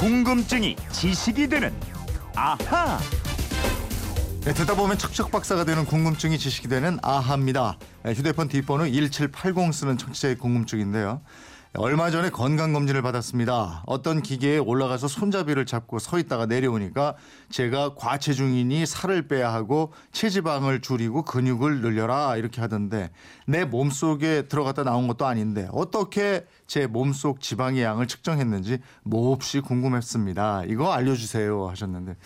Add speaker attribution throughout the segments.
Speaker 1: 궁금증이 지식이 되는 아하.
Speaker 2: 네, 듣다 보면 척척 박사가 되는 궁금증이 지식이 되는 아하입니다. 네, 휴대폰 뒷번호 1780 쓰는 청취자의 궁금증인데요. 얼마 전에 건강검진을 받았습니다. 어떤 기계에 올라가서 손잡이를 잡고 서 있다가 내려오니까 제가 과체중이니 살을 빼야 하고 체지방을 줄이고 근육을 늘려라 이렇게 하던데 내 몸속에 들어갔다 나온 것도 아닌데 어떻게 제 몸속 지방의 양을 측정했는지 몹시 궁금했습니다. 이거 알려주세요 하셨는데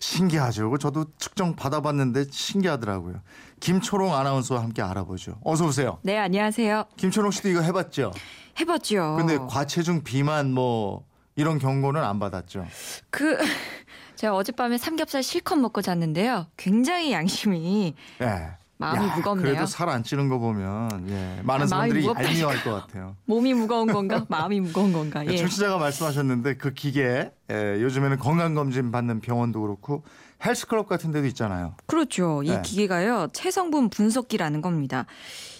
Speaker 2: 신기하죠. 저도 측정 받아봤는데 신기하더라고요. 김초롱 아나운서와 함께 알아보죠. 어서 오세요.
Speaker 3: 네, 안녕하세요.
Speaker 2: 김초롱 씨도 이거 해봤죠?
Speaker 3: 해봤죠.
Speaker 2: 근데 과체중 비만 뭐 이런 경고는 안 받았죠.
Speaker 3: 그 제가 어젯밤에 삼겹살 실컷 먹고 잤는데요. 굉장히 양심이
Speaker 2: 예.
Speaker 3: 마음이
Speaker 2: 야,
Speaker 3: 무겁네요.
Speaker 2: 그래도 살 안 찌는 거 보면 예, 많은
Speaker 3: 아,
Speaker 2: 사람들이. 얄미워할 것 같아요.
Speaker 3: 몸이 무거운 건가? 마음이 무거운 건가? 예.
Speaker 2: 청취자가 말씀하셨는데 그 기계 예, 요즘에는 건강 검진 받는 병원도 그렇고 헬스클럽 같은 데도 있잖아요.
Speaker 3: 그렇죠. 이
Speaker 2: 네.
Speaker 3: 기계가요. 체성분 분석기라는 겁니다.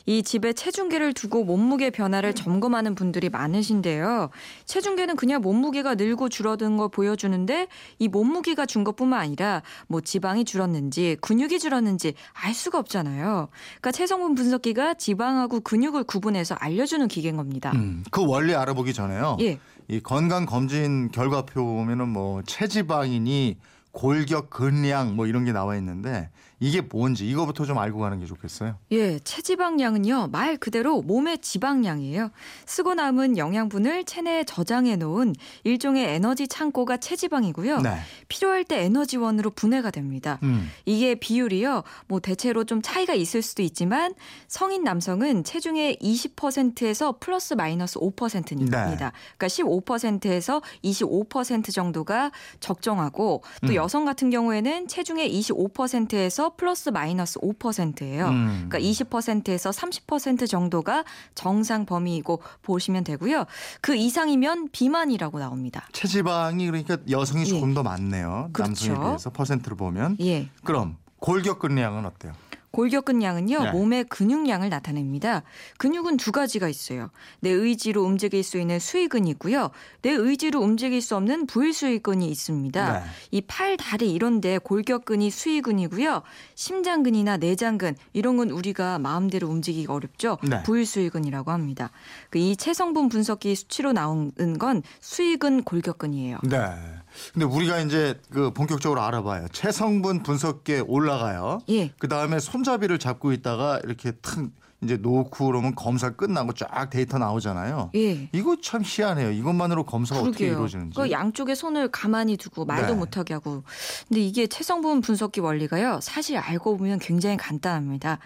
Speaker 3: 이 집에 체중계를 두고 몸무게 변화를 점검하는 분들이 많으신데요. 체중계는 그냥 몸무게가 늘고 줄어든 걸 보여주는데 이 몸무게가 준 것뿐만 아니라 뭐 지방이 줄었는지 근육이 줄었는지 알 수가 없잖아요. 그러니까 체성분 분석기가 지방하고 근육을 구분해서 알려주는 기계인 겁니다.
Speaker 2: 음, 그 원리 알아보기 전에요.
Speaker 3: 예.
Speaker 2: 이 건강 검진 결과표 보면은 뭐 체지방이니 골격 근량 뭐 이런 게 나와 있는데 이게 뭔지 이거부터 좀 알고 가는 게 좋겠어요.
Speaker 3: 예, 체지방량은요, 말 그대로 몸의 지방량이에요. 쓰고 남은 영양분을 체내에 저장해 놓은 일종의 에너지 창고가 체지방이고요.
Speaker 2: 네.
Speaker 3: 필요할 때 에너지원으로 분해가 됩니다.
Speaker 2: 음.
Speaker 3: 이게 비율이요, 뭐 대체로 좀 차이가 있을 수도 있지만 성인 남성은 체중의 20%에서 플러스 마이너스 5%입니다.
Speaker 2: 네.
Speaker 3: 그러니까 15%에서 25% 정도가 적정하고 또
Speaker 2: 음.
Speaker 3: 여성 같은 경우에는 체중의 25%에서 플러스 마이너스 5%예요.
Speaker 2: 음.
Speaker 3: 그러니까 20%에서 30% 정도가 정상 범위이고 보시면 되고요. 그 이상이면 비만이라고 나옵니다.
Speaker 2: 체지방이 그러니까 여성이
Speaker 3: 예.
Speaker 2: 조금 더 많네요. 남성에
Speaker 3: 그렇죠.
Speaker 2: 비해서 퍼센트로 보면.
Speaker 3: 예.
Speaker 2: 그럼 골격 근량은 어때요?
Speaker 3: 골격근량은요
Speaker 2: 네.
Speaker 3: 몸의 근육량을 나타냅니다. 근육은 두 가지가 있어요. 내 의지로 움직일 수 있는 수익근이 있고요. 내 의지로 움직일 수 없는 부일수익근이 있습니다.
Speaker 2: 네.
Speaker 3: 이 팔, 다리 이런데 골격근이 수익근이고요. 심장근이나 내장근 이런 건 우리가 마음대로 움직이기 어렵죠.
Speaker 2: 네.
Speaker 3: 부일수익근이라고 합니다. 그 이 체성분 분석기 수치로 나오는 건 수익근 골격근이에요.
Speaker 2: 네. 근데 우리가 이제 그 본격적으로 알아봐요. 체성분 분석기에 올라가요.
Speaker 3: 예.
Speaker 2: 그 다음에 손잡이를 잡고 있다가 이렇게 탁 이제 놓고 그러면 검사 끝나고 쫙 데이터 나오잖아요.
Speaker 3: 예.
Speaker 2: 이거 참 희한해요. 이것만으로 검사가 어떻게
Speaker 3: 그러게요.
Speaker 2: 이루어지는지.
Speaker 3: 그 양쪽에 손을 가만히 두고 말도
Speaker 2: 네.
Speaker 3: 못하게 하고. 근데 이게 체성분 분석기 원리가요. 사실 알고 보면 굉장히 간단합니다.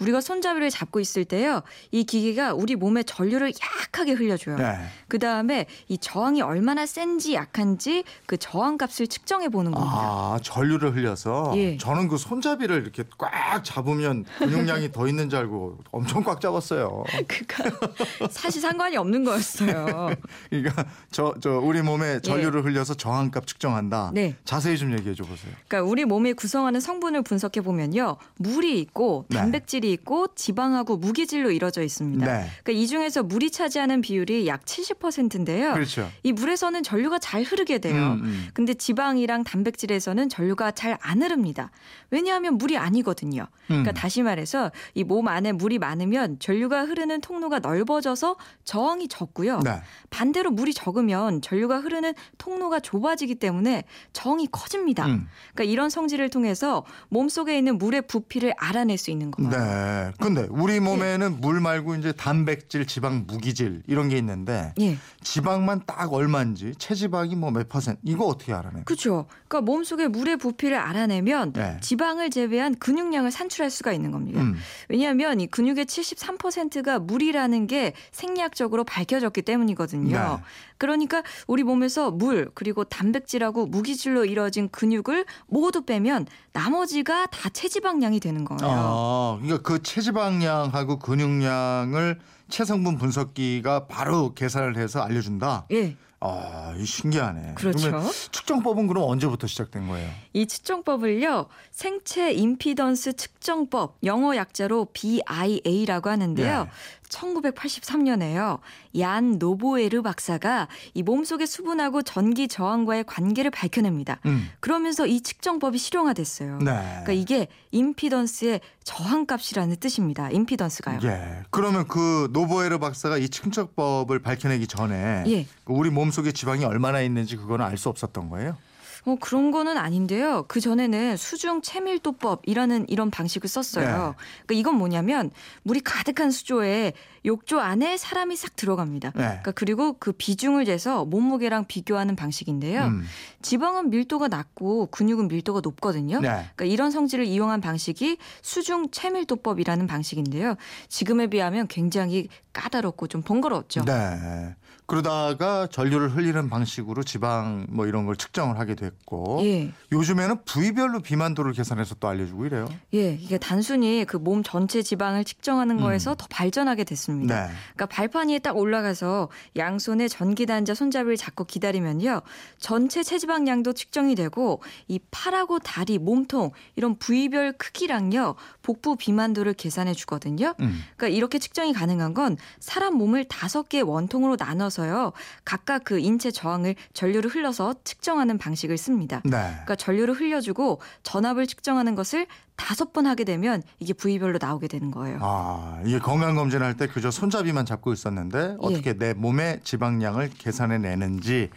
Speaker 3: 우리가 손잡이를 잡고 있을 때요. 이 기계가 우리 몸에 전류를 약하게 흘려줘요.
Speaker 2: 네.
Speaker 3: 그 다음에 이 저항이 얼마나 센지 약한지 그 저항 값을 측정해 보는 겁니다.
Speaker 2: 아, 전류를 흘려서
Speaker 3: 예.
Speaker 2: 저는 그 손잡이를 이렇게 꽉 잡으면 근육량이 더 있는 줄 알고 엄청 꽉 잡았어요.
Speaker 3: 그러니까 사실 상관이 없는 거였어요.
Speaker 2: 그러니까 저, 저 우리 몸에 전류를 흘려서 저항값 측정한다.
Speaker 3: 네.
Speaker 2: 자세히 좀 얘기해 줘 보세요.
Speaker 3: 그러니까 우리 몸에 구성하는 성분을 분석해 보면요. 물이 있고
Speaker 2: 네.
Speaker 3: 단백질이 있고 지방하고 무기질로 이루어져 있습니다.
Speaker 2: 네.
Speaker 3: 그러니까 이 중에서 물이 차지하는 비율이 약 70%인데요.
Speaker 2: 그렇죠.
Speaker 3: 이 물에서는 전류가 잘 흐르게 돼요.
Speaker 2: 음, 음.
Speaker 3: 근데 지방이랑 단백질에서는 전류가 잘 안 흐릅니다. 왜냐하면 물이 아니거든요. 그러니까
Speaker 2: 음.
Speaker 3: 다시 말해서 이 몸 안에 물이 많으면 전류가 흐르는 통로가 넓어져서 저항이 적고요.
Speaker 2: 네.
Speaker 3: 반대로 물이 적으면 전류가 흐르는 통로가 좁아지기 때문에 저항이 커집니다.
Speaker 2: 음.
Speaker 3: 그러니까 이런 성질을 통해서 몸 속에 있는 물의 부피를 알아낼 수 있는 거예요.
Speaker 2: 네. 근데 우리 몸에는 물 말고 이제 단백질, 지방, 무기질 이런 게 있는데
Speaker 3: 예.
Speaker 2: 지방만 딱 얼마인지 체지방이 뭐 몇 퍼센트 이거 어떻게 알아내요?
Speaker 3: 그렇죠. 그러니까 몸 속에 물의 부피를 알아내면
Speaker 2: 네.
Speaker 3: 지방을 제외한 근육량을 산출할 수가 있는 겁니다.
Speaker 2: 음.
Speaker 3: 왜냐하면 이 근육 의 73%가 물이라는 게 생리학적으로 밝혀졌기 때문이거든요.
Speaker 2: 네.
Speaker 3: 그러니까 우리 몸에서 물 그리고 단백질하고 무기질로 이루어진 근육을 모두 빼면 나머지가 다 체지방량이 되는 거예요.
Speaker 2: 아, 그러니까 그 체지방량하고 근육량을 체성분 분석기가 바로 계산을 해서 알려준다.
Speaker 3: 예.
Speaker 2: 아, 이 신기하네.
Speaker 3: 그렇죠.
Speaker 2: 측정법은 그럼 언제부터 시작된 거예요?
Speaker 3: 이 측정법을요 생체 임피던스 측정법 영어 약자로 BIA라고 하는데요
Speaker 2: 예.
Speaker 3: 1983년에요. 얀 노보에르 박사가 이 몸속의 수분하고 전기 저항과의 관계를 밝혀냅니다.
Speaker 2: 음.
Speaker 3: 그러면서 이 측정법이 실용화됐어요.
Speaker 2: 네.
Speaker 3: 그러니까 이게 임피던스의 저항값이라는 뜻입니다. 임피던스가요.
Speaker 2: 예. 그러면 그 노보에르 박사가 이 측정법을 밝혀내기 전에
Speaker 3: 예.
Speaker 2: 그 우리 몸속에 지방이 얼마나 있는지 그거는 알 수 없었던 거예요?
Speaker 3: 뭐 그런 거는 아닌데요. 그 전에는 수중 체밀도법이라는 이런 방식을 썼어요.
Speaker 2: 네.
Speaker 3: 그러니까 이건 뭐냐면 물이 가득한 수조에 욕조 안에 사람이 싹 들어갑니다.
Speaker 2: 네.
Speaker 3: 그러니까 그리고 그 비중을 재서 몸무게랑 비교하는 방식인데요.
Speaker 2: 음.
Speaker 3: 지방은 밀도가 낮고 근육은 밀도가 높거든요.
Speaker 2: 네.
Speaker 3: 그러니까 이런 성질을 이용한 방식이 수중 체밀도법이라는 방식인데요. 지금에 비하면 굉장히 까다롭고 좀 번거로웠죠.
Speaker 2: 네. 그러다가 전류를 흘리는 방식으로 지방 뭐 이런 걸 측정을 하게 됐고
Speaker 3: 예.
Speaker 2: 요즘에는 부위별로 비만도를 계산해서 또 알려주고 이래요.
Speaker 3: 예, 이게 단순히 그 몸 전체 지방을 측정하는
Speaker 2: 음.
Speaker 3: 거에서 더 발전하게 됐습니다.
Speaker 2: 네.
Speaker 3: 그러니까 발판 위에 딱 올라가서 양손에 전기 단자 손잡이를 잡고 기다리면요. 전체 체지방량도 측정이 되고 이 팔하고 다리, 몸통 이런 부위별 크기랑요. 복부 비만도를 계산해 주거든요.
Speaker 2: 음.
Speaker 3: 그러니까 이렇게 측정이 가능한 건 사람 몸을 다섯 개의 원통으로 나눠서 요. 각각 그 인체 저항을 전류를 흘러서 측정하는 방식을 씁니다.
Speaker 2: 네.
Speaker 3: 그러니까 전류를 흘려주고 전압을 측정하는 것을 다섯 번 하게 되면 이게 부위별로 나오게 되는 거예요.
Speaker 2: 아, 이게 건강 검진할 때 그저 손잡이만 잡고
Speaker 3: 예.
Speaker 2: 있었는데 어떻게 내 몸의 지방량을 계산해 내는지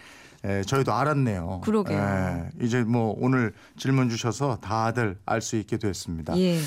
Speaker 2: 에, 저희도 알았네요.
Speaker 3: 그러게요.
Speaker 2: 에, 이제 뭐 오늘 질문 주셔서 다들 알 수 있게 됐습니다.
Speaker 3: 예.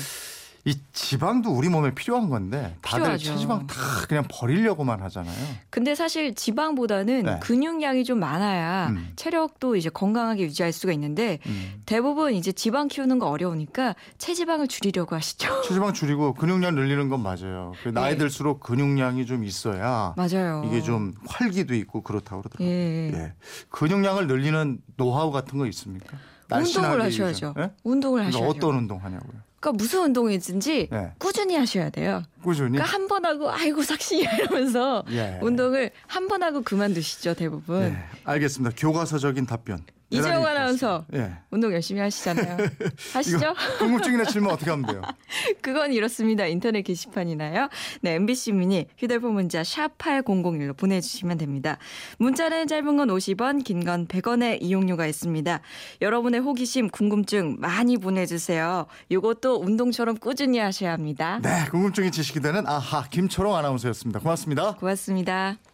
Speaker 2: 이 지방도 우리 몸에 필요한 건데 다들
Speaker 3: 필요하죠.
Speaker 2: 체지방 다 그냥 버리려고만 하잖아요.
Speaker 3: 근데 사실 지방보다는
Speaker 2: 네.
Speaker 3: 근육량이 좀 많아야
Speaker 2: 음.
Speaker 3: 체력도 이제 건강하게 유지할 수가 있는데
Speaker 2: 음.
Speaker 3: 대부분 이제 지방 키우는 거 어려우니까 체지방을 줄이려고 하시죠.
Speaker 2: 체지방 줄이고 근육량 늘리는 건 맞아요. 그 나이
Speaker 3: 예.
Speaker 2: 들수록 근육량이 좀 있어야
Speaker 3: 맞아요.
Speaker 2: 이게 좀 활기도 있고 그렇다고 그러더라고요.
Speaker 3: 예.
Speaker 2: 예. 근육량을 늘리는 노하우 같은 거 있습니까?
Speaker 3: 운동을 하셔야죠.
Speaker 2: 예?
Speaker 3: 운동을
Speaker 2: 그러니까
Speaker 3: 하셔야죠.
Speaker 2: 어떤 운동 하냐고요?
Speaker 3: 그러니까 무슨 운동이든지
Speaker 2: 네.
Speaker 3: 꾸준히 하셔야 돼요.
Speaker 2: 꾸준히.
Speaker 3: 그러니까 한 번 하고 아이고 삭신이야 이러면서
Speaker 2: 예.
Speaker 3: 운동을 한 번 하고 그만두시죠 대부분.
Speaker 2: 예. 알겠습니다. 교과서적인 답변.
Speaker 3: 이재용 아나운서.
Speaker 2: 예.
Speaker 3: 운동 열심히 하시잖아요. 하시죠?
Speaker 2: 궁금증이나 질문 어떻게 하면 돼요?
Speaker 3: 그건 이렇습니다. 인터넷 게시판이나요. 네, MBC 미니 휴대폰 문자 샵 8001로 보내주시면 됩니다. 문자는 짧은 건 50원, 긴 건 100원의 이용료가 있습니다. 여러분의 호기심, 궁금증 많이 보내주세요. 이것도 운동처럼 꾸준히 하셔야 합니다.
Speaker 2: 네, 궁금증이 지식이 되는 아하 김초롱 아나운서였습니다. 고맙습니다.
Speaker 3: 고맙습니다.